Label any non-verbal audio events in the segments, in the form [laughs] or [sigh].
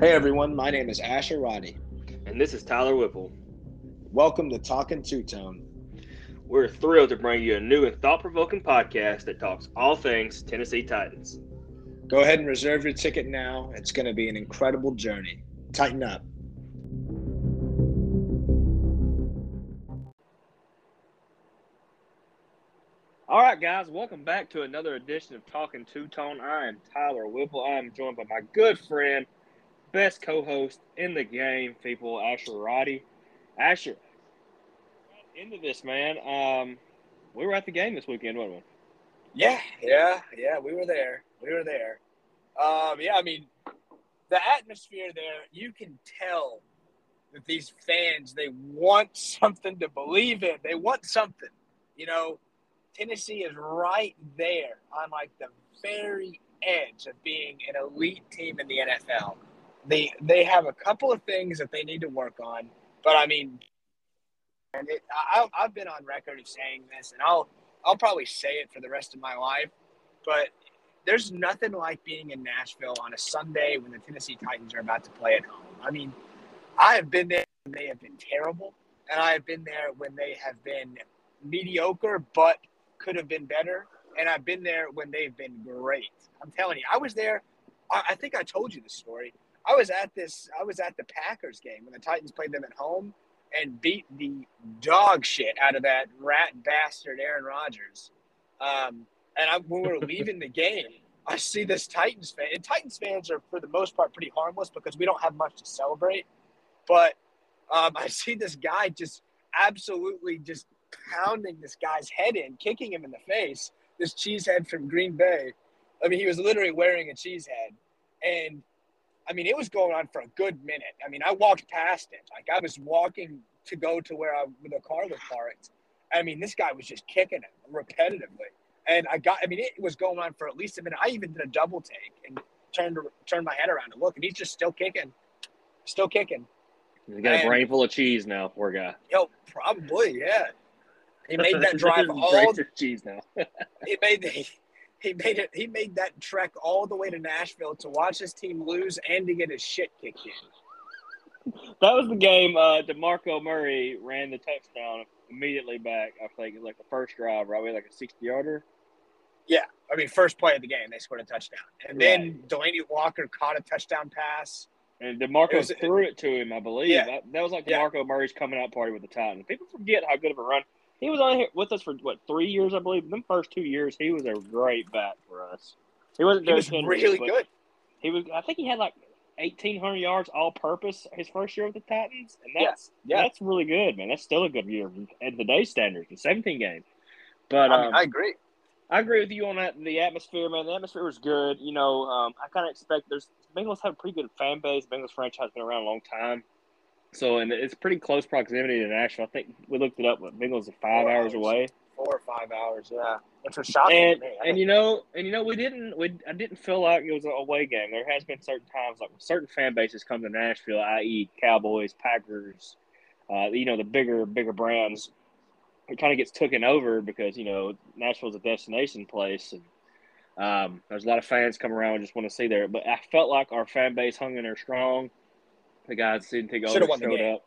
Hey everyone, my name is Asher Roddy. And this is Tyler Whipple. Welcome to Talking Two Tone. We're thrilled to bring you a new and thought provoking podcast that talks all things Tennessee Titans. Go ahead and reserve your ticket now. It's going to be an incredible journey. Titan up. All right, guys, welcome back to another edition of Talking Two Tone. I am Tyler Whipple. I am joined by my good friend, best co-host in the game, people, Asher Roddy. Asher, into this, man. Um, we were at the game this weekend, weren't we? Yeah, yeah, yeah. We were there. We were there. Um, yeah, I mean, the atmosphere there, you can tell that these fans they want something to believe in. They want something, you know Tennessee is right there on like the very edge of being an elite team in the NFL. They they have a couple of things that they need to work on, but I mean, and it, I, I've been on record of saying this, and I'll I'll probably say it for the rest of my life, but there's nothing like being in Nashville on a Sunday when the Tennessee Titans are about to play at home. I mean, I have been there when they have been terrible, and I have been there when they have been mediocre, but could have been better, and I've been there when they've been great. I'm telling you, I was there. I, think I told you the story. I was at this. I was at the Packers game when the Titans played them at home and beat the dog shit out of that rat bastard Aaron Rodgers. Um, and I, when we were leaving the game, I see this Titans fan. And Titans fans are, for the most part, pretty harmless because we don't have much to celebrate. But um, I see this guy just absolutely just pounding this guy's head in, kicking him in the face. This cheesehead from Green Bay. I mean, he was literally wearing a cheesehead, and I mean, it was going on for a good minute. I mean, I walked past it, like I was walking to go to where I, where the car was parked. I mean, this guy was just kicking it repetitively, and I got. I mean, it was going on for at least a minute. I even did a double take and turned turned my head around to look, and he's just still kicking, still kicking. He's got and, a brain full of cheese now, poor guy. Yo, probably, yeah. He [laughs] made that drive all cheese now. [laughs] he made the, he made it he made that trek all the way to Nashville to watch his team lose and to get his shit kicked in. That was the game. Uh, Demarco Murray ran the touchdown immediately back. I think like the first drive, right? Like a sixty yarder. Yeah, I mean, first play of the game, they scored a touchdown, and right. then Delanie Walker caught a touchdown pass. And Demarco was, threw it to him, I believe. Yeah. That, that was like Demarco yeah. Murray's coming out party with the Titans. People forget how good of a run he was on here with us for what three years, I believe. In the first two years, he was a great back for us. He wasn't he was Henry, really good. He was. I think he had like eighteen hundred yards all purpose his first year with the Titans, and that's yeah, yeah. that's really good, man. That's still a good year at the day standards, the seventeen games. But I, mean, um, I agree. I agree with you on that. The atmosphere, man. The atmosphere was good. You know, um, I kind of expect there's Bengals have a pretty good fan base. Bengals franchise been around a long time. So, and it's pretty close proximity to Nashville. I think we looked it up. But Bengals are five four hours, hours, away. Four or five hours, yeah. Which was shocking. And, and you know, and you know, we didn't. We I didn't feel like it was an away game. There has been certain times, like certain fan bases come to Nashville, i.e., Cowboys, Packers. Uh, you know, the bigger, bigger brands. It kind of gets taken over because you know Nashville's a destination place, and um, there's a lot of fans come around and just want to see there. But I felt like our fan base hung in there strong the guys didn't take over. Should have won. Up.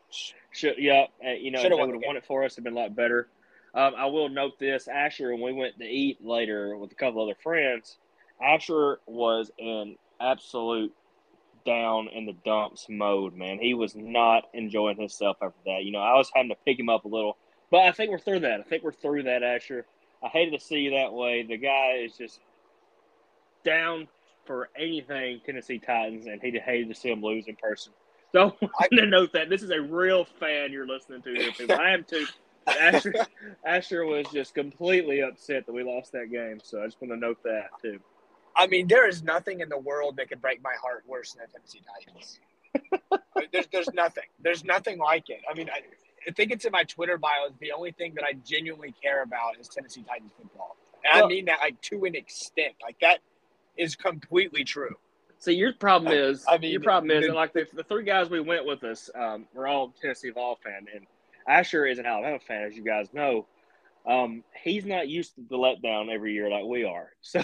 Should, yeah, uh, you know, Should've they would have won it for us. It'd been a lot better. Um, I will note this: Asher, when we went to eat later with a couple other friends, Asher was in absolute down in the dumps mode. Man, he was not enjoying himself after that. You know, I was having to pick him up a little, but I think we're through that. I think we're through that, Asher. I hated to see you that way. The guy is just down for anything Tennessee Titans, and he hated to see him lose in person. So I want to note that this is a real fan you're listening to here, people. I am too. [laughs] Asher, Asher was just completely upset that we lost that game. So I just want to note that too. I mean, there is nothing in the world that could break my heart worse than the Tennessee Titans. [laughs] there's, there's nothing. There's nothing like it. I mean, I, I think it's in my Twitter bio. The only thing that I genuinely care about is Tennessee Titans football, and well, I mean that like to an extent. Like that is completely true. So your problem is, I mean, your problem is, the, like the, the, three guys we went with us, um, we're all Tennessee Vol fan, and Asher is an Alabama fan, as you guys know. Um, he's not used to the letdown every year like we are, [laughs] so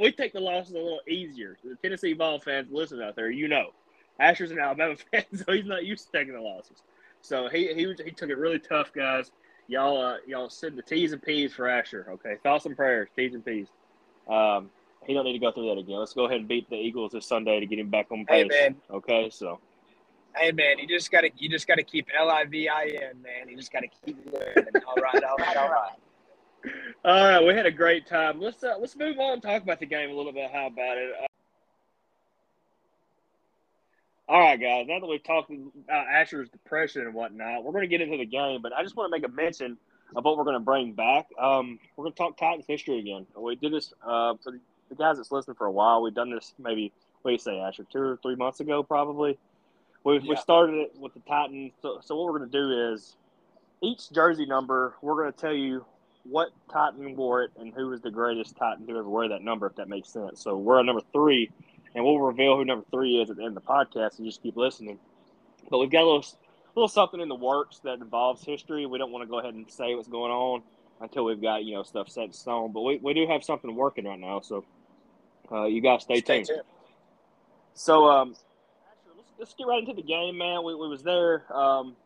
we take the losses a little easier. The Tennessee Vol fans listen out there, you know. Asher's an Alabama [laughs] fan, so he's not used to taking the losses. So he he he took it really tough, guys. Y'all uh, y'all send the T's and P's for Asher. Okay, thoughts and prayers, T's and P's. Um, he don't need to go through that again. Let's go ahead and beat the Eagles this Sunday to get him back on pace. Hey man. Okay, so. Hey man, you just gotta you just gotta keep L I V I N, man. You just gotta keep living. all right, all right, all right. All right, we had a great time. Let's uh, let's move on and talk about the game a little bit. How about it? Uh, all right, guys. Now that we've talked about Asher's depression and whatnot, we're going to get into the game. But I just want to make a mention of what we're going to bring back. Um, we're going to talk Titans history again. We did this uh, for the guys that's listening for a while. We've done this maybe what do you say, Asher? Two or three months ago, probably. We yeah. we started it with the Titans. So, so what we're going to do is each jersey number, we're going to tell you what Titan wore it and who was the greatest Titan to ever wear that number, if that makes sense. So we're at number three and we'll reveal who number three is at the end of the podcast and just keep listening. But we've got a little, little something in the works that involves history. We don't want to go ahead and say what's going on until we've got you know stuff set in stone. But we, we do have something working right now, so uh, you guys stay, stay tuned. tuned. So um, let's, let's get right into the game, man. We, we was there. Um,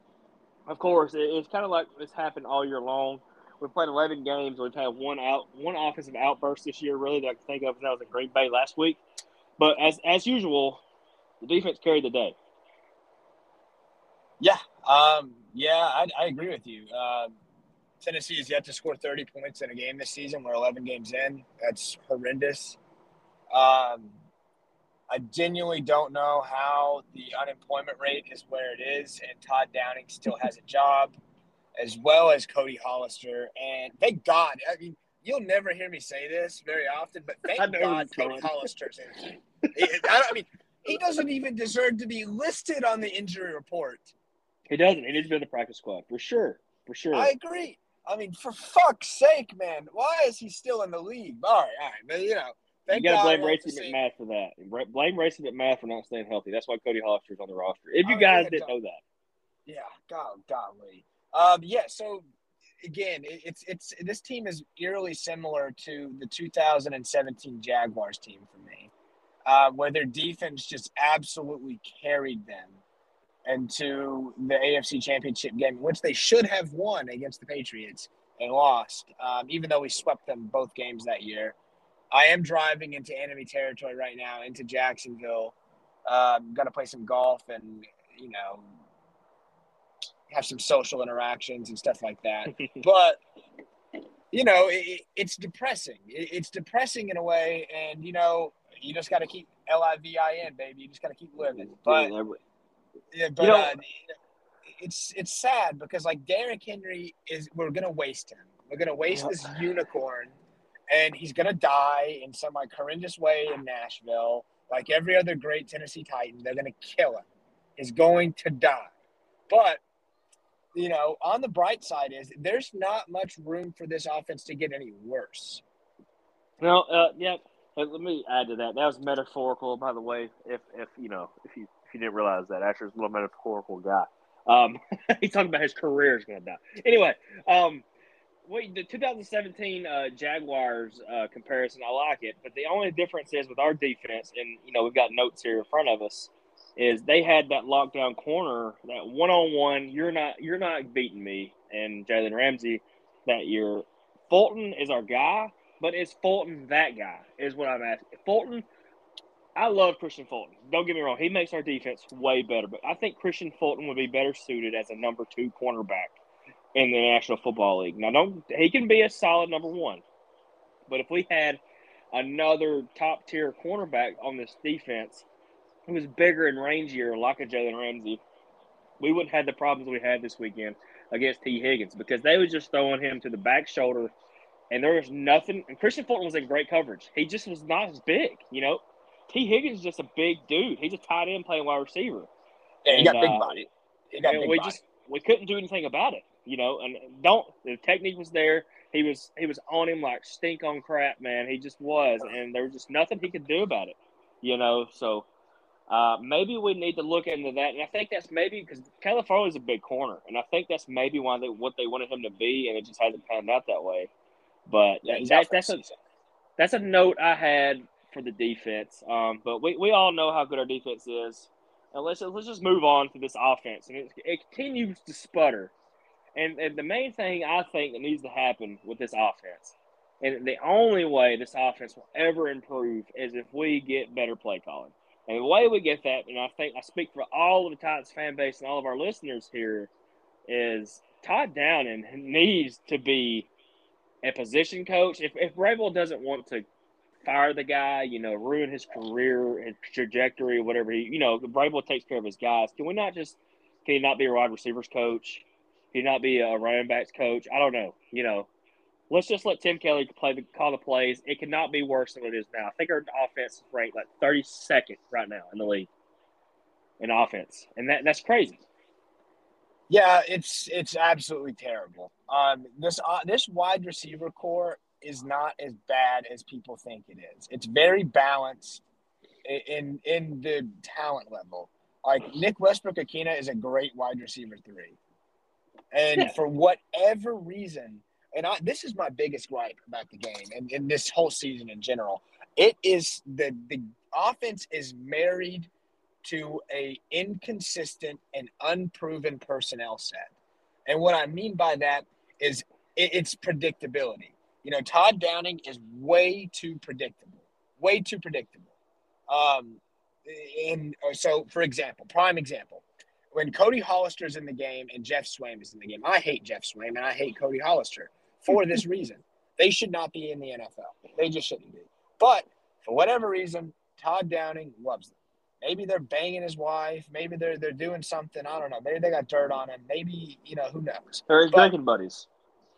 of course, it, it's kind of like it's happened all year long. We've played 11 games. We've had one out, one offensive outburst this year, really that I can think of. That was in Green Bay last week. But as as usual, the defense carried the day. Yeah, um, yeah, I, I, agree with you. Uh, Tennessee has yet to score 30 points in a game this season. We're 11 games in. That's horrendous. Um, I genuinely don't know how the unemployment rate is where it is, and Todd Downing still has a job, as well as Cody Hollister. And thank God, I mean, you'll never hear me say this very often, but thank [laughs] God Cody Hollister's in. I, I mean, he doesn't even deserve to be listed on the injury report. He doesn't. He needs to be in the practice squad for sure. For sure. I agree. I mean, for fuck's sake, man, why is he still in the league? All right, all right, but you know. You got to blame Racey McMath for that. Blame Racey McMath for not staying healthy. That's why Cody Hollister's on the roster. If you oh, guys didn't know that. Yeah, God, golly. Um, yeah, so again, it's it's this team is eerily similar to the 2017 Jaguars team for me, uh, where their defense just absolutely carried them into the AFC Championship game, which they should have won against the Patriots and lost, um, even though we swept them both games that year. I am driving into enemy territory right now, into Jacksonville. Um, Got to play some golf and you know have some social interactions and stuff like that. [laughs] but you know, it, it's depressing. It, it's depressing in a way, and you know, you just got to keep L I V I N, baby. You just got to keep living. But yeah, but you know, uh, it's it's sad because like Derrick Henry is, we're gonna waste him. We're gonna waste this unicorn, and he's gonna die in some like horrendous way in Nashville. Like every other great Tennessee Titan, they're gonna kill him. He's going to die. But you know, on the bright side is there's not much room for this offense to get any worse. Well, uh, yeah. Let me add to that. That was metaphorical, by the way. If if you know if you if you didn't realize that, Asher's a little metaphorical guy. Um, [laughs] he's talking about his career is going to die. Anyway, um, wait, the 2017 uh, Jaguars uh, comparison, I like it, but the only difference is with our defense, and you know we've got notes here in front of us is they had that lockdown corner, that one on one. You're not you're not beating me and Jalen Ramsey that year. Fulton is our guy, but is Fulton that guy? Is what I'm asking. Fulton, I love Kristian Fulton. Don't get me wrong; he makes our defense way better. But I think Kristian Fulton would be better suited as a number two cornerback in the National Football League. Now, don't he can be a solid number one, but if we had another top tier cornerback on this defense who was bigger and rangier like a Jalen Ramsey, we wouldn't have the problems we had this weekend against T. Higgins because they was just throwing him to the back shoulder, and there was nothing. And Kristian Fulton was in great coverage. He just was not as big, you know. T. Higgins is just a big dude. He's a tight end playing wide receiver. Yeah, he got big uh, body. He got big we body. just we couldn't do anything about it, you know. And don't the technique was there. He was he was on him like stink on crap, man. He just was, and there was just nothing he could do about it, you know. So uh, maybe we need to look into that, and I think that's maybe because Caleb Farley is a big corner, and I think that's maybe why they what they wanted him to be, and it just hasn't panned out that way. But yeah, that, that's a that's a note I had for the defense. Um, but we, we all know how good our defense is. and let's let's just move on to this offense, and it, it continues to sputter. And, and the main thing I think that needs to happen with this offense, and the only way this offense will ever improve is if we get better play calling. And the way we get that, and I think I speak for all of the Titans fan base and all of our listeners here, is Todd Downing needs to be a position coach. If if Vrabel doesn't want to fire the guy, you know, ruin his career and trajectory, whatever he, you know, Vrabel takes care of his guys. Can we not just, can he not be a wide receivers coach? He not be a running backs coach? I don't know. You know, let's just let Tim Kelly play the call the plays. It cannot be worse than it is now. I think our offense is ranked like 32nd right now in the league in offense, and that that's crazy. Yeah, it's it's absolutely terrible. Um, this uh, this wide receiver core is not as bad as people think it is. It's very balanced in in the talent level. Like Nick Westbrook-Ikhine is a great wide receiver three, and for whatever reason, and I, this is my biggest gripe about the game and, and this whole season in general. It is the the offense is married to a inconsistent and unproven personnel set. And what I mean by that is it's predictability. You know, Todd Downing is way too predictable, way too predictable. Um, and so, for example, prime example, when Cody Hollister's in the game and Geoff Swaim is in the game, I hate Geoff Swaim and I hate Cody Hollister for [laughs] this reason. They should not be in the NFL. They just shouldn't be. But for whatever reason, Todd Downing loves them. Maybe they're banging his wife. Maybe they're they're doing something. I don't know. Maybe they got dirt on him. Maybe you know who knows. They're but, drinking buddies.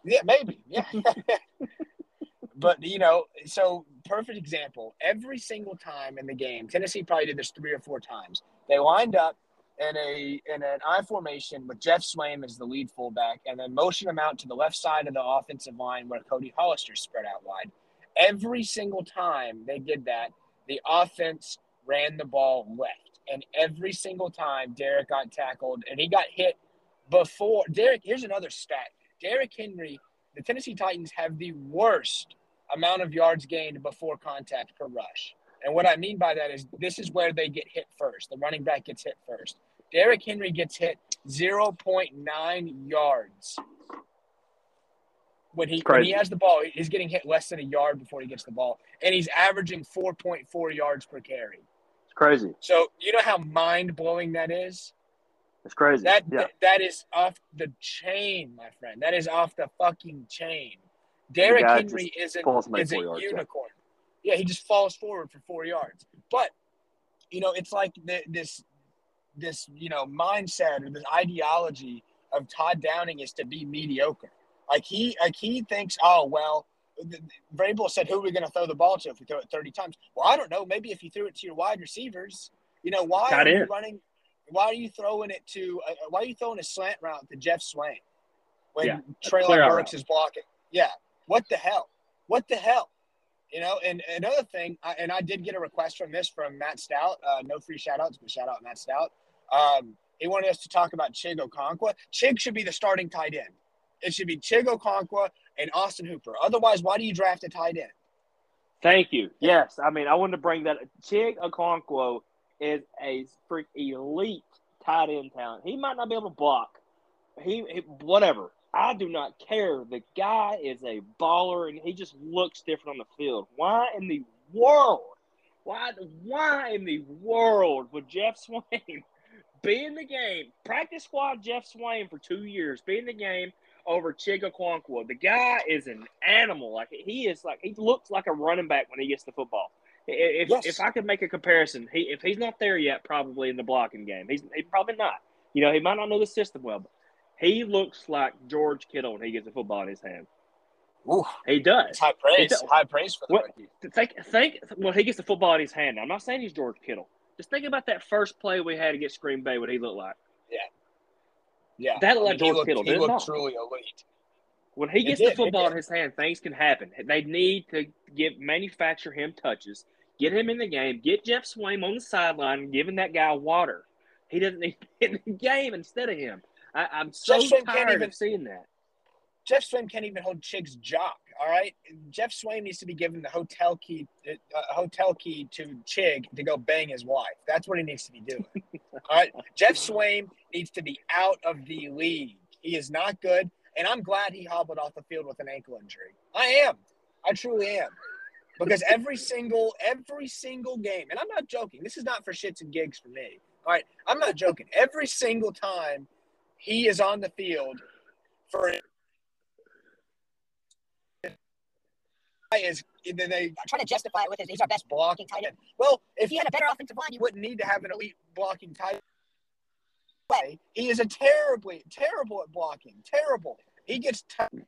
Yeah, maybe. Yeah. [laughs] [laughs] but you know, so perfect example. Every single time in the game, Tennessee probably did this three or four times. They lined up in a in an I formation with Geoff Swaim as the lead fullback, and then motion him out to the left side of the offensive line where Cody Hollister spread out wide. Every single time they did that, the offense ran the ball left. And every single time Derrick got tackled and he got hit before Derrick. here's another stat. Derrick Henry, the Tennessee Titans have the worst amount of yards gained before contact per rush. And what I mean by that is this is where they get hit first. The running back gets hit first. Derrick Henry gets hit 0.9 yards when he when he has the ball, he's getting hit less than a yard before he gets the ball, and he's averaging 4.4 yards per carry It's crazy. So you know how mind blowing that is. It's crazy. That, yeah. that that is off the chain, my friend. That is off the fucking chain. Derrick Henry is a, is a unicorn. Yeah. he just falls forward for four yards. But you know, it's like the, this this you know mindset or this ideology of Todd Downing is to be mediocre. Like he like he thinks, oh well, Vrabel said, "Who are we going to throw the ball to if we throw it 30 times?" Well, I don't know. Maybe if you threw it to your wide receivers, you know, why Got are in. you running? Why are you throwing it to? Uh, why are you throwing a slant route to Geoff Swaim when yeah, Treylon Burks is blocking? Yeah, what the hell? What the hell? You know, and another thing, I, and I did get a request from this from Matt Stout. Uh, no free shout outs, but shout out Matt Stout. Um, he wanted us to talk about Chig Okonkwo. Chig should be the starting tight end. It should be Chig Okonkwo and Austin Hooper. Otherwise, why do you draft a tight end? Thank you. Yes, I mean I wanted to bring that. Chig Okonkwo is a freak elite tight end talent. He might not be able to block. He, he whatever. I do not care. The guy is a baller, and he just looks different on the field. Why in the world? Why? Why in the world would Jeff [laughs] Swain be in the game? Practice squad Geoff Swaim for two years, be in the game, over Chig Okonkwo. The guy is an animal. Like he is like he looks like a running back when he gets the football. If yes. if I could make a comparison, he if he's not there yet, probably in the blocking game, he's he probably not. You know, he might not know the system well, but he looks like George Kittle when he gets the football in his hand. Ooh, he does. It's high praise. It's, high praise for the what, Think, think when he gets the football in his hand. Now, I'm not saying he's George Kittle. Just think about that first play we had against Green Bay. What he looked like. Yeah, yeah, that like George looked, Kittle. He looked truly elite. When he gets the football in his hand, things can happen. They need to give manufacture him touches, get him in the game, get Geoff Swaim on the sideline, giving that guy water. He doesn't need in the game instead of him. I, am so tired even, of seeing that. Geoff Swaim can't even hold Chig's jock. All right, Geoff Swaim needs to be given the hotel key, uh, hotel key to Chig to go bang his wife. That's what he needs to be doing. [laughs] all right, Geoff Swaim needs to be out of the league. He is not good, and I'm glad he hobbled off the field with an ankle injury. I am. I truly am. Because every [laughs] single every single game, and I'm not joking. This is not for shits and gigs for me. All right, I'm not joking. Every single time he is on the field for is then they trying to justify it with his he's our best blocking tight end. Well, if he had a better offensive line, you wouldn't need to have an elite blocking tight end. He is a terribly terrible at blocking. Terrible. He gets t-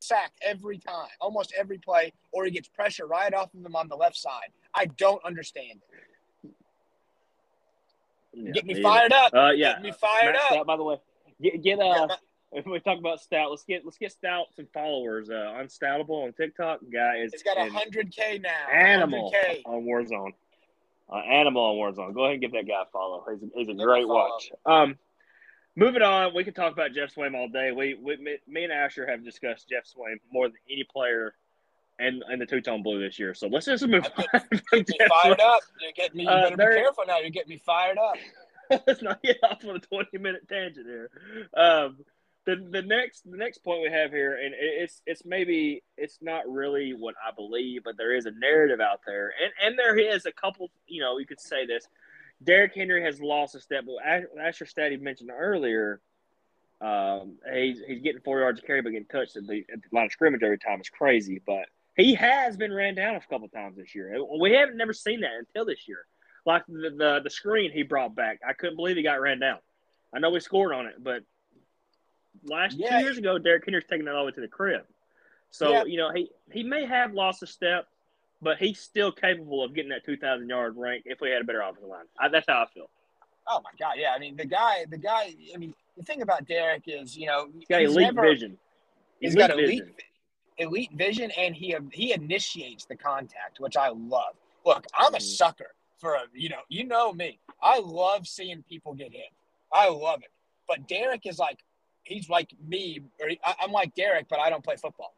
sacked every time, almost every play, or he gets pressure right off of him on the left side. I don't understand it. Yeah, get me fired up. Uh, yeah, get me fired Matt up. Stout, by the way, get get uh. If we talk about Stout, let's get let's get Stout some followers. Uh, Unstoutable on TikTok, guy is it's got hundred k now. Animal 100K. on Warzone. Uh, animal on Warzone. Go ahead and give that guy a follow. He's a, he's a great watch. Um, moving on, we could talk about Geoff Swaim all day. We, we me and Asher have discussed Geoff Swaim more than any player and and the two tone blue this year. So let's just move [laughs] on. Get me fired up. You're getting me. You better uh, be careful now. You're getting me fired up. [laughs] let's not get off on a twenty minute tangent here. Um, the the next the next point we have here, and it's it's maybe it's not really what I believe, but there is a narrative out there, and and there is a couple. You know, you could say this. Derrick Henry has lost a step, Asher Staddy mentioned earlier. Um, he's he's getting four yards of carry, but getting touched at the, at the line of scrimmage every time. is crazy, but he has been ran down a couple times this year. We haven't never seen that until this year. Like the, the the screen he brought back, I couldn't believe he got ran down. I know we scored on it, but last yeah. two years ago, Derrick Henry's taking that all the way to the crib. So yeah. you know he he may have lost a step, but he's still capable of getting that two thousand yard rank if we had a better offensive line. I, that's how I feel. Oh my god, yeah. I mean the guy, the guy. I mean the thing about Derrick is you know he's got he's elite never, vision. he's got elite vision. elite vision, and he he initiates the contact, which I love. Look, I'm a mm-hmm. sucker for a you know you know me. I love seeing people get hit. I love it. But Derrick is like he's like me, or he, I, am like Derrick, but I don't play football.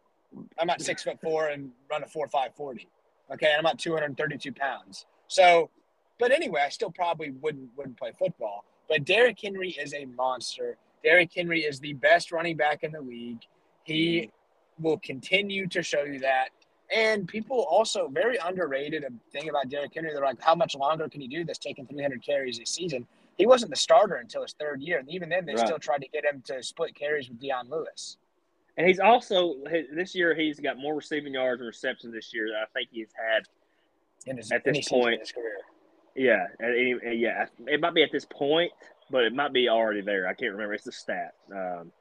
I'm at six foot four and run a four five forty. Okay, and I'm at 232 pounds. So, but anyway, I still probably wouldn't wouldn't play football. But Derrick Henry is a monster. Derrick Henry is the best running back in the league. He mm. will continue to show you that. And people also very underrated a thing about Derrick Henry. They're like, how much longer can he do this, taking 300 carries a season? he wasn't the starter until his third year, and even then, they right. still tried to get him to split carries with Dion Lewis. And he's also this year he's got more receiving yards and receptions this year than I think he's had in his, at this point. In his career. Yeah, yeah, it might be at this point, but it might be already there. I can't remember. It's the stat. Um,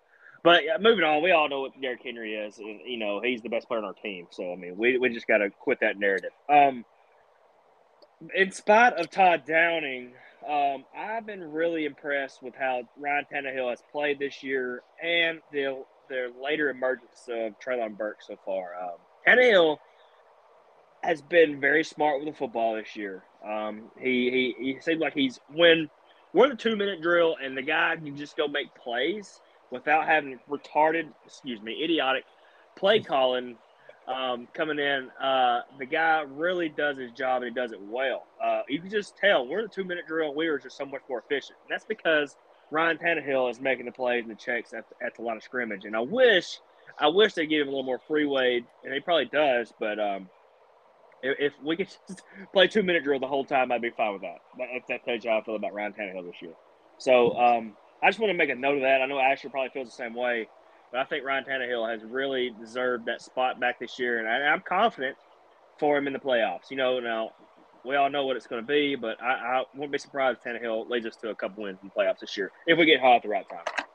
but moving on, we all know what Derrick Henry is. And, you know, he's the best player on our team. So I mean, we we just got to quit that narrative. Um, in spite of Todd Downing um, I've been really impressed with how Ryan Tannehill has played this year and the the later emergence of Treylon Burke so far. Um, Tannehill has been very smart with the football this year. Um, he, he he seems like he's when we're in the two minute drill and the guy can just go make plays without having retarded, excuse me, idiotic play [laughs] calling um, coming in. Uh, the guy really does his job and he does it well. Uh, you can just tell we're the two minute drill. We are just so much more efficient. And that's because Ryan Tannehill is making the plays and the checks at, at the line of scrimmage. And I wish, I wish they give him a little more freeway, and he probably does. But um, if, if, we could [laughs] just play two minute drill the whole time, I'd be fine with that. That, that tells you how I feel about Ryan Tannehill this year. So um, I just want to make a note of that. I know Asher probably feels the same way. But I think Ryan Tannehill has really deserved that spot back this year, and I, am confident for him in the playoffs. You know, now we all know what it's going to be, but I, I wouldn't be surprised if Tannehill leads us to a couple wins in the playoffs this year if we get hot at the right time.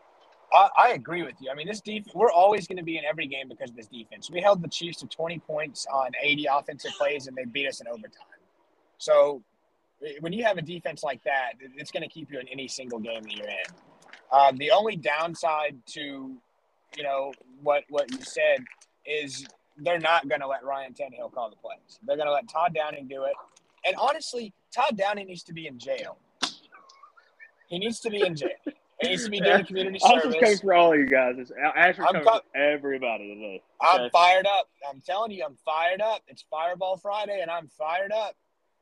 I, I agree with you. I mean, this defense, we're always going to be in every game because of this defense. We held the Chiefs to 20 points on 80 offensive plays, and they beat us in overtime. So when you have a defense like that, it's going to keep you in any single game that you're in. Um, the only downside to you know what what you said is they're not going to let Ryan Tannehill call the plays. They're going to let Todd Downing do it. And honestly, Todd Downing needs to be in jail. He needs to be in jail. He needs to be doing [laughs] community service. I'm just coming for all of you guys. It's, Asher I'm co- everybody today. I'm fired up. I'm telling you, I'm fired up. It's Fireball Friday, and I'm fired up.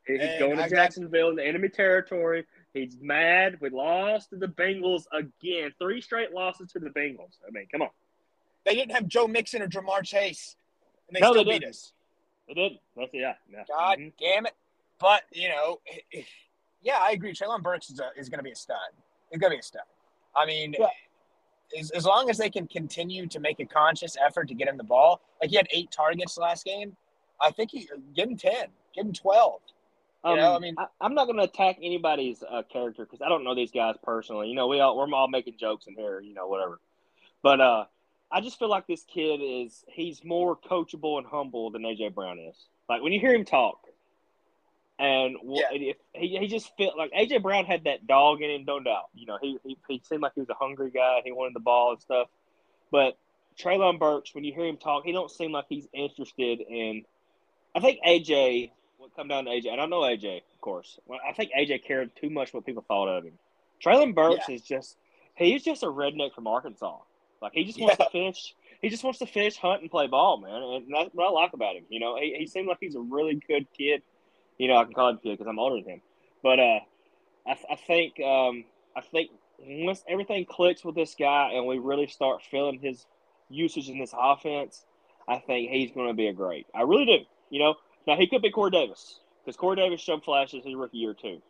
He's And going I to got- Jacksonville in the enemy territory. He's mad. We lost to the Bengals again. Three straight losses to the Bengals. I mean, come on. They didn't have Joe Mixon or Ja'Marr Chase, and they No, still they beat didn't. us. They did. That's yeah. yeah. God Mhm. damn it! But you know, [sighs] yeah, I agree. Treylon Burks is, a, is going to be a stud. He's going to be a stud. I mean, Yeah. as, as long as they can continue to make a conscious effort to get him the ball, like he had eight targets last game, I think he give him ten, give him twelve. You know, I mean- Um, I, am not going to attack anybody's uh, character because I don't know these guys personally. You know, we all we're all making jokes in here. You know, whatever. But uh, I just feel like this kid is he's more coachable and humble than AJ Brown is. Like when you hear him talk, and Yeah. if he he just felt like AJ Brown had that dog in him, no doubt. You know, he, he he seemed like he was a hungry guy. He wanted the ball and stuff. But Treylon Burks, when you hear him talk, he don't seem like he's interested in. I think AJ would come down to AJ. I don't know AJ, of course. Well, I think AJ cared too much what people thought of him. Treylon Burks is just he's just a redneck from Arkansas. Like he just wants Yeah. to fish. He just wants to fish, hunt, and play ball, man. And that's what I like about him. You know, he, he seemed like he's a really good kid. You know, I can call him kid because I'm older than him. But uh, I, I think um, I think once everything clicks with this guy and we really start feeling his usage in this offense, I think he's going to be a great. I really do. You know, now he could be Corey Davis because Corey Davis showed flashes his rookie year too.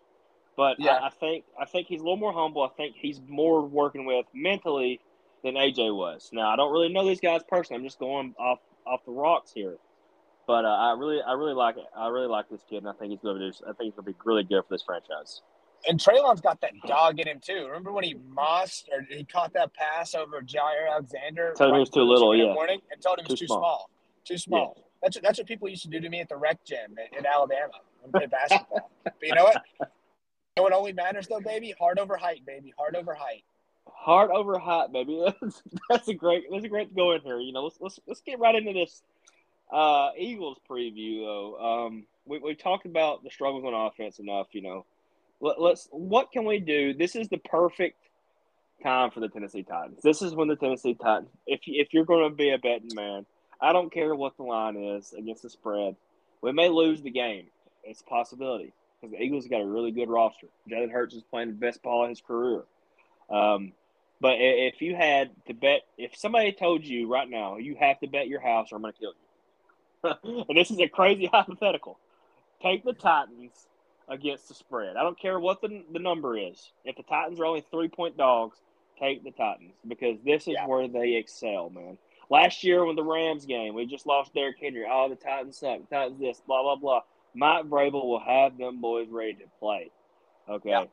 But Yeah. I, I think I think he's a little more humble. I think he's more working with mentally than AJ was. Now I don't really know these guys personally. I'm just going off off the rocks here. But uh, I really I really like it. I really like this kid, and I think he's going to do. I think he's going to be really good for this franchise. And Treylon's got that dog in him too. Remember when he mossed or he caught that pass over Jaire Alexander? Told him he was too little, yeah. Morning and told him he was Too too small. small. Too small. That's what, that's what people used to do to me at the rec gym in, in Alabama played basketball. but you know what? You know what only matters though, baby? Heart over height, baby. Heart over height. Heart over height, baby. [laughs] That's, that's a great. That's a great go in here. You know, let's let's let's get right into this uh, Eagles preview. Though um, we we talked about the struggles on offense enough. You know, Let, let's what can we do? This is the perfect time for the Tennessee Titans. This is when the Tennessee Titans. If if you're going to be a betting man, I don't care what the line is against the spread. We may lose the game. It's a possibility because the Eagles got a really good roster. Jalen Hurts is playing the best ball of his career. Um, but if you had to bet, if somebody told you right now you have to bet your house or I'm going to kill you, [laughs] and this is a crazy [laughs] hypothetical, take the Titans against the spread. I don't care what the, the number is. If the Titans are only three point dogs, take the Titans because this is Yeah. where they excel, man. Last year with the Rams game, we just lost Derrick Henry. Oh, the Titans suck. The Titans this, blah, blah, blah. Mike Vrabel will have them boys ready to play. Okay. Yeah.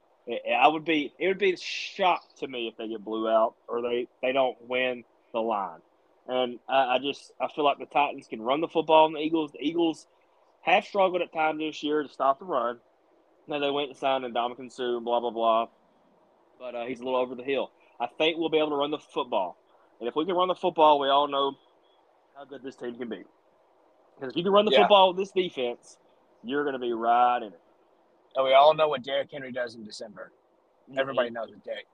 I- would be it would be a shock to me if they get blew out or they, they don't win the line. And I, I just I feel like the Titans can run the football on the Eagles. The Eagles have struggled at times this year to stop the run. Now they went and signed Ndamukong Suh, blah blah blah. But uh, he's a little over the hill. I think we'll be able to run the football, and if we can run the football, we all know how good this team can be. Because if you can run the Yeah. football with this defense, you're going to be right in it. And we all know what Derrick Henry does in December. Mm-hmm. Everybody knows what Derrick.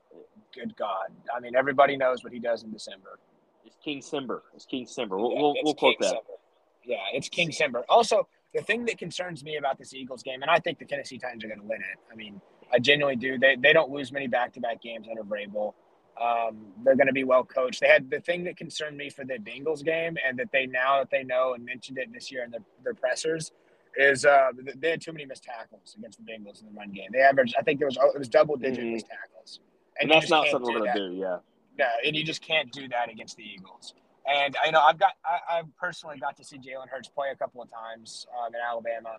Good God! I mean, everybody knows what he does in December. It's King Simber. It's King Simber. We'll, Yeah, we'll, we'll quote King that. Simber. Yeah, it's King Simber. Also, the thing that concerns me about this Eagles game, and I think the Tennessee Titans are going to win it. I mean, I genuinely do. They they don't lose many back to back games under Vrabel. Um, they're going to be well coached. They had the thing that concerned me for the Bengals game, and that they now that they know and mentioned it this year in their, their pressers, is uh, they had too many missed tackles against the Bengals in the run game. They averaged, I think there was it was double digit Mhm. missed tackles, And, you that's not something we're going to do, yeah. No, and you just can't do that against the Eagles. And I know I've got I, I've personally got to see Jalen Hurts play a couple of times um, in Alabama,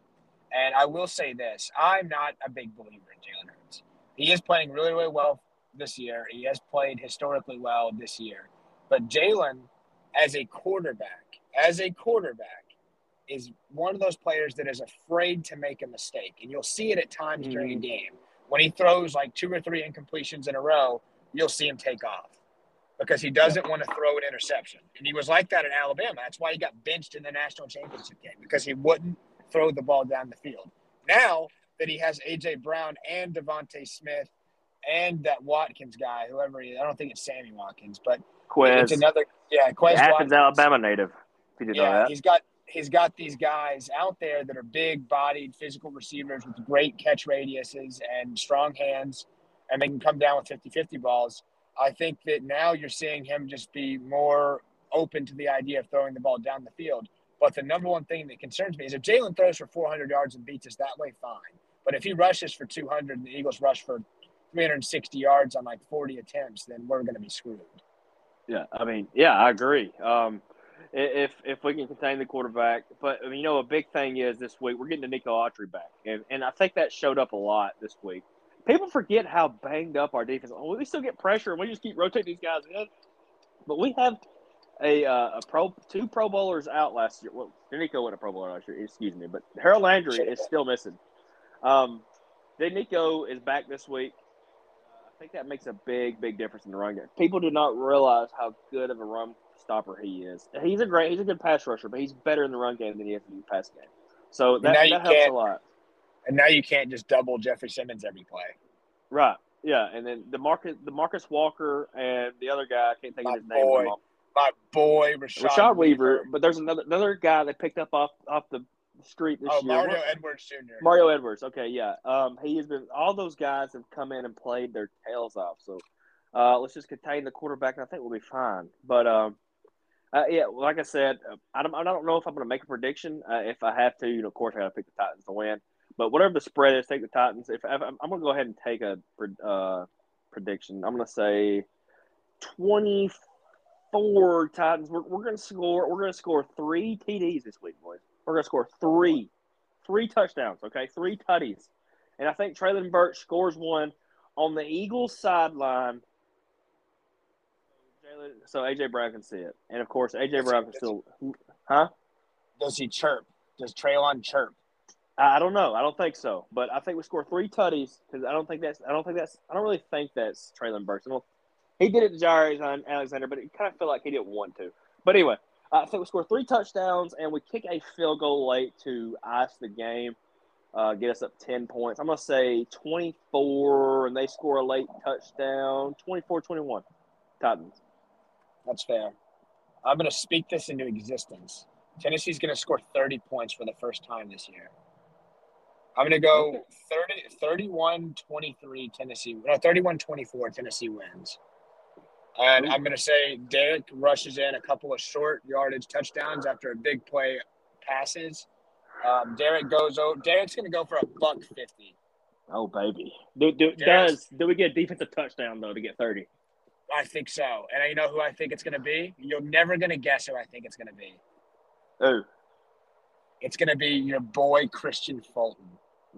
and I will say this: I'm not a big believer in Jalen Hurts. He is playing really, really well this year. He has played historically well this year, but Jalen, as a quarterback, as a quarterback, is one of those players that is afraid to make a mistake, and you'll see it at times during a mm-hmm. game when he throws like two or three incompletions in a row. You'll see him take off because he doesn't want to throw an interception. And he was like that in Alabama. That's why he got benched in the national championship game because he wouldn't throw the ball down the field. Now that he has AJ Brown and DeVonta Smith and that Watkins guy, whoever he is. I don't think it's Sammy Watkins, but Quez, it's another. Yeah, Quez Athens, Watkins. Alabama native. If you didn't know Yeah, that. he's got he's got these guys out there that are big bodied physical receivers with great catch radiuses and strong hands and they can come down with 50-50 balls. I think that now you're seeing him just be more open to the idea of throwing the ball down the field. But the number one thing that concerns me is if Jalen throws for 400 yards and beats us that way, fine. But if he rushes for 200 and the Eagles rush for 360 yards on like 40 attempts, then we're going to be screwed. Yeah, I mean, yeah, I agree. Um, if if we can contain the quarterback, but you know, a big thing is this week we're getting Denico Autry back, and and I think that showed up a lot this week. People forget how banged up our defense. Oh, we still get pressure, and we just keep rotating these guys in. But we have a uh, a pro two Pro Bowlers out last year. Well, Nico went a Pro Bowler last year. Excuse me, but Harold Landry is still missing. Um, then Nico is back this week. I think that makes a big, big difference in the run game. People do not realize how good of a run stopper he is. He's a great, he's a good pass rusher, but he's better in the run game than he is in the pass game. So that, that helps a lot. And now you can't just double Jeffrey Simmons every play. Right. Yeah. And then the Marcus, the Marcus Walker and the other guy, I can't think My of his name. boy, My boy, Rashad, Rashad Weaver, but there's another another guy they picked up off off the street this Oh, year. Mario What- Edwards Jr. Mario Edwards. Okay, yeah. Um, he has been. All those guys have come in and played their tails off. So, uh, let's just contain the quarterback, and I think we'll be fine. But um, uh, yeah, like I said, uh, I don't. I don't know if I'm going to make a prediction. Uh, if I have to, you know, of course, I got to pick the Titans to win. But whatever the spread is, take the Titans. If, if I'm, I'm going to go ahead and take a uh, prediction, I'm going to say 24 Titans. We're, we're going to score. We're going to score three TDs this week, boys. We're going to score three three touchdowns, okay? Three tutties. And I think Treylon Burke scores one on the Eagles sideline. So AJ Brown can see it. And of course AJ Brown can still huh? Does he chirp? Does Treylon chirp? I don't know. I don't think so. But I think we score three tutties because I don't think that's I don't think that's I don't really think that's Treylon Burks. He did it to Jairus Alexander, but it kind of felt like he didn't want to. But anyway, I think we score three touchdowns and we kick a field goal late to ice the game, uh, get us up 10 points. I'm going to say 24 and they score a late touchdown, 24 21. Titans. That's fair. I'm going to speak this into existence. Tennessee's going to score 30 points for the first time this year. I'm going to go 30, 31 23 Tennessee. No, 31 24 Tennessee wins. And I'm going to say Derrick rushes in a couple of short yardage touchdowns after a big play passes. Um, Derrick goes over. Derrick's going to go for a buck 50. Oh, baby. Do, do, does, do we get a defensive touchdown, though, to get 30? I think so. And you know who I think it's going to be? You're never going to guess who I think it's going to be. Oh, It's going to be your boy Kristian Fulton.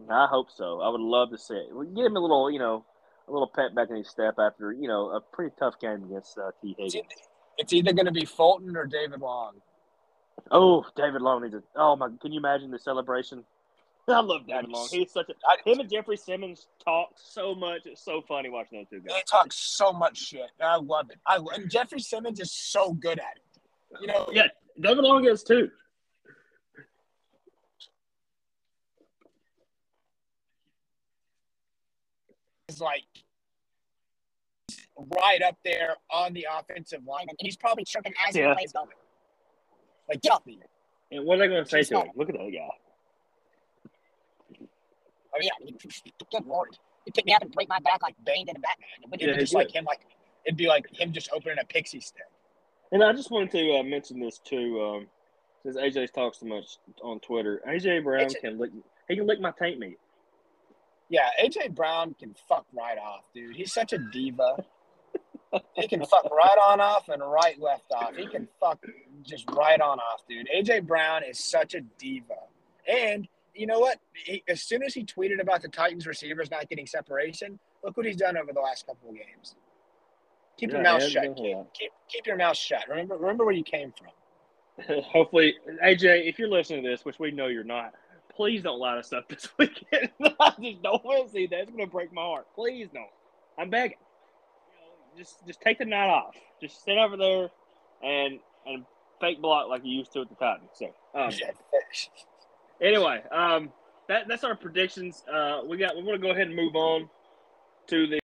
I hope so. I would love to see it. Give him a little, you know, a little pet back in his step after, you know, a pretty tough game against uh, T. It's Higgins. it's either going to be Fulton or David Long. Oh, David Long needs a. Oh my! Can you imagine the celebration? [laughs] I love David Long. He's such a. I, Him and Jeffrey Simmons talk so much. It's so funny watching those two they guys. talk so much shit. I love it. I and Jeffrey Simmons is so good at it. You know, Yeah, David Long is too. Like right up there on the offensive line, and he's probably chirping as Yeah. the plays going. Like, get off me. And what are they going to say to him? Look at that guy. I mean, yeah, good lord. You pick me up and break my back like Bane did in Batman. It would Yeah, be just like him, like it'd be like him just opening a pixie stick. And I just wanted to uh, mention this too, um, since AJ's talks so much on Twitter. AJ Brown AJ can lick. He can lick my tank meat. Yeah, AJ Brown can fuck right off, dude. He's such a diva. he can fuck right on off and right left off. He can fuck just right on off, dude. AJ Brown is such a diva. And you know what? He, as soon as he tweeted about the Titans receivers not getting separation, look what he's done over the last couple of games. Keep your mouth shut, kid. Keep, keep your mouth shut. Remember, remember where you came from. [laughs] Hopefully, AJ, if you're listening to this, which we know you're not, please don't light us up this [laughs] weekend. I just don't want to see that. It's going to break my heart. Please don't. I'm begging. Just just take the night off. Just sit over there and and fake block like you used to at the time. So um, [laughs] anyway, um, that that's our predictions. Uh, we got. We want to go ahead and move on to the.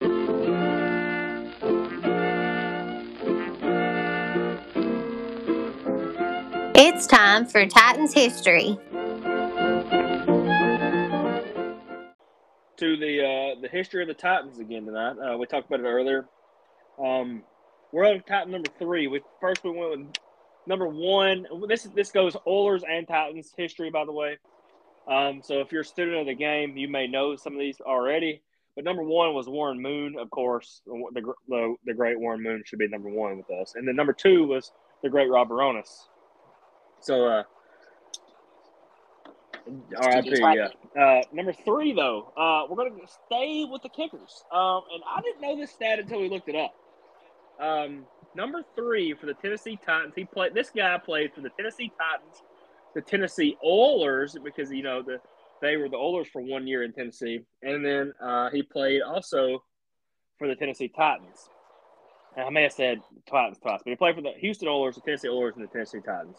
It's time for Titans history. To the uh, the history of the Titans again tonight. Uh, we talked about it earlier. Um, we're on Titan number three. We first we went with number one. This this goes Oilers and Titans history, by the way. Um, so if you're a student of the game, you may know some of these already. But number one was Warren Moon, of course. The, the, the great Warren Moon should be number one with us. And then number two was the great Rob Bironas. So, uh, RIP, yeah. Uh, number three, though, uh, we're going to stay with the kickers. Um, and I didn't know this stat until we looked it up. Um, number three for the Tennessee Titans, he played. This guy played for the Tennessee Titans, the Tennessee Oilers, because you know the they were the Oilers for one year in Tennessee, and then uh, he played also for the Tennessee Titans. And I may have said Titans twice, but he played for the Houston Oilers, the Tennessee Oilers, and the Tennessee Titans.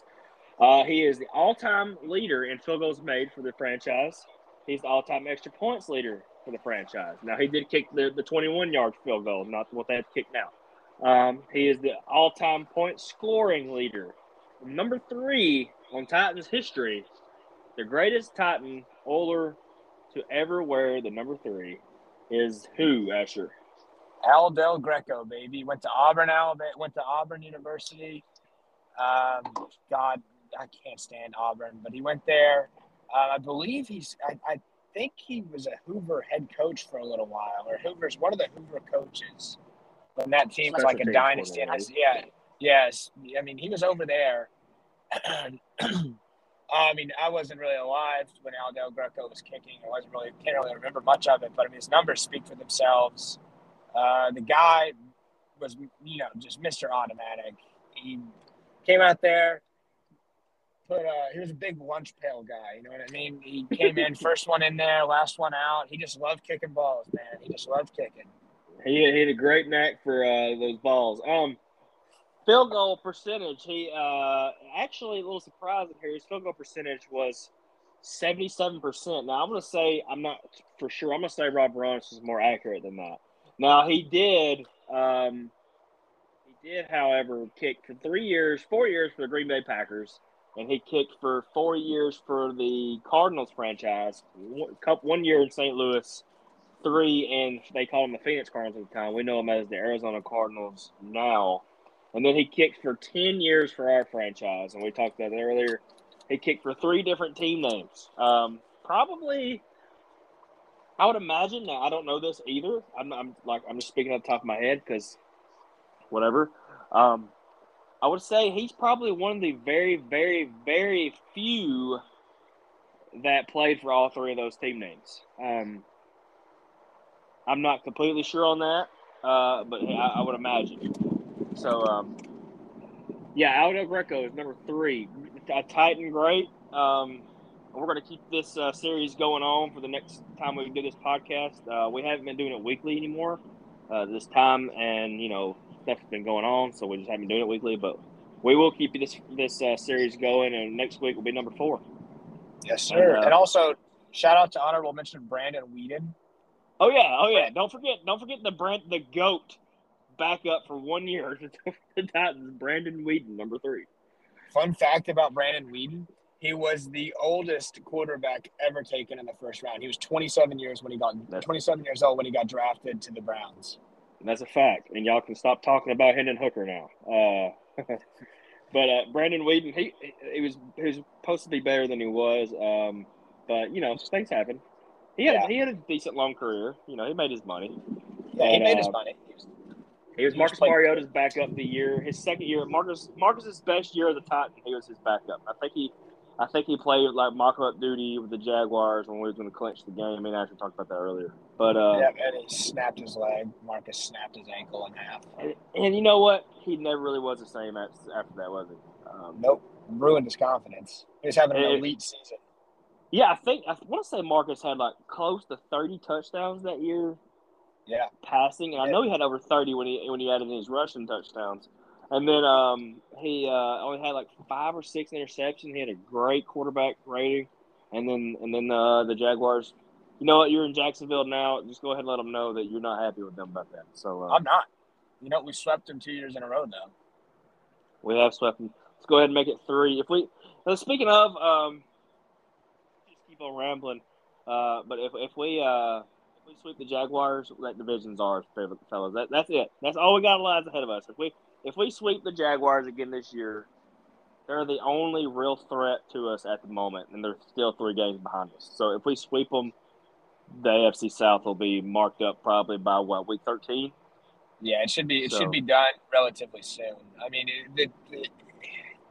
Uh, he is the all-time leader in field goals made for the franchise. He's the all-time extra points leader for the franchise. Now he did kick the, the 21-yard field goal, not what they have to kick now. Um, he is the all-time point scoring leader. Number three on Titans history, the greatest Titan Oiler to ever wear the number three is who, Asher? Al Del Greco, baby. Went to Auburn, Alabama. Went to Auburn University. Um, God, I can't stand Auburn, but he went there. Uh, I believe he's. I, I think he was a Hoover head coach for a little while, or Hoover's one of the Hoover coaches when that team was like a dynasty. And I, yeah, yes. I mean, he was over there. [clears throat] I mean, I wasn't really alive when Al Del Greco was kicking. I wasn't really can't really remember much of it, but I mean, his numbers speak for themselves. Uh, the guy was, you know, just Mr. Automatic. He came out there, put uh, he was a big lunch pail guy. You know what I mean? He came in first one in there, last one out. He just loved kicking balls, man. He just loved kicking. He, he had a great knack for uh, those balls. Um, field goal percentage. He uh, actually a little surprising here. His field goal percentage was seventy-seven percent. Now I'm to say I'm not for sure. I'm to say Rob Bironas is more accurate than that. Now he did. Um, he did, however, kick for three years, four years for the Green Bay Packers, and he kicked for four years for the Cardinals franchise. One, year in St. Louis, three, and they called him the Phoenix Cardinals at the time. We know him as the Arizona Cardinals now. And then he kicked for 10 years for our franchise. And we talked about that earlier. He kicked for three different team names. Um, probably, I would imagine. Now, I don't know this either. I'm, I'm like, I'm just speaking off the top of my head because whatever. Um, I would say he's probably one of the very, very, very few that played for all three of those team names. Um, I'm not completely sure on that, uh, but I, I would imagine. So, um, yeah, Al Del Greco is number three. A Titan, great. Um, we're going to keep this uh, series going on for the next time we do this podcast. Uh, we haven't been doing it weekly anymore uh, this time, and you know stuff's been going on, so we just haven't been doing it weekly. But we will keep this this uh, series going, and next week will be number four. Yes, sir. And, uh, and also, shout out to honorable mention Brandon Weeden. Oh yeah, oh yeah. Don't forget, don't forget the Brent the goat back up for one year to the Titans. Brandon Weeden, number three. Fun fact about Brandon Weeden: he was the oldest quarterback ever taken in the first round. He was 27 years when he got that's, 27 years old when he got drafted to the Browns. That's a fact, and y'all can stop talking about Hendon Hooker now. Uh, [laughs] but uh, Brandon Weeden, he he was he was supposed to be better than he was, um, but you know things happen. He had yeah. a, he had a decent long career. You know, he made his money. Yeah, he made his uh, money. He was, he was Marcus Mariota's backup the year. His second year, Marcus Marcus's best year of the Titan. He was his backup. I think he, I think he played like mock up duty with the Jaguars when we was going to clinch the game. I mean, I actually talked about that earlier. But uh, yeah, and he snapped his leg. Marcus snapped his ankle in half. And, and you know what? He never really was the same after that, was he? Um, nope, ruined his confidence. He was having an it, elite season. Yeah, I think I want to say Marcus had like close to thirty touchdowns that year. Yeah, passing, and yeah. I know he had over thirty when he when he added in his rushing touchdowns. And then um, he uh, only had like five or six interceptions. He had a great quarterback rating. And then and then uh, the Jaguars, you know what? You're in Jacksonville now. Just go ahead and let them know that you're not happy with them about that. So uh, I'm not. You know, we swept them two years in a row, now. We have swept them. let's go ahead and make it three. If we speaking of, um, just keep on rambling. Uh, but if if we uh, if we sweep the Jaguars, that division's ours, fellas. That, that's it. That's all we got lies ahead of us. If we if we sweep the Jaguars again this year, they're the only real threat to us at the moment, and they're still three games behind us. So if we sweep them, the AFC South will be marked up probably by what week thirteen. Yeah, it should be. It So- should be done relatively soon. I mean, it, the, the,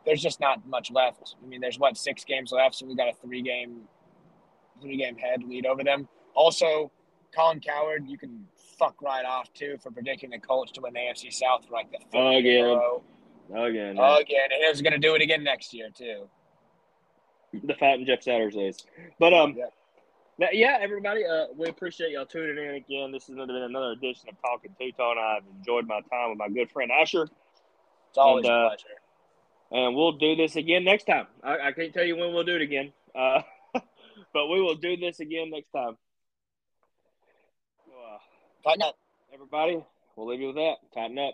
there's just not much left. I mean, there's what six games left, so we got a three game, three game head lead over them. Also, Colin Cowherd, you can fuck right off too for predicting the Colts to win the AFC South for like the fifth year in a Again. row. Again, Again, and he was going to do it again next year too. the Fat and Jeff Satters days. But um, Yeah. Now- yeah, everybody, uh, we appreciate y'all tuning in again. This has been another edition of Talking Two-Tone. I've enjoyed my time with my good friend Asher, It's always And, uh, a pleasure. and we'll do this again next time. I, I can't tell you when we'll do it again, uh, [laughs] but we will do this again next time. So, uh, Titan up. everybody, we'll leave you with that. Titan up.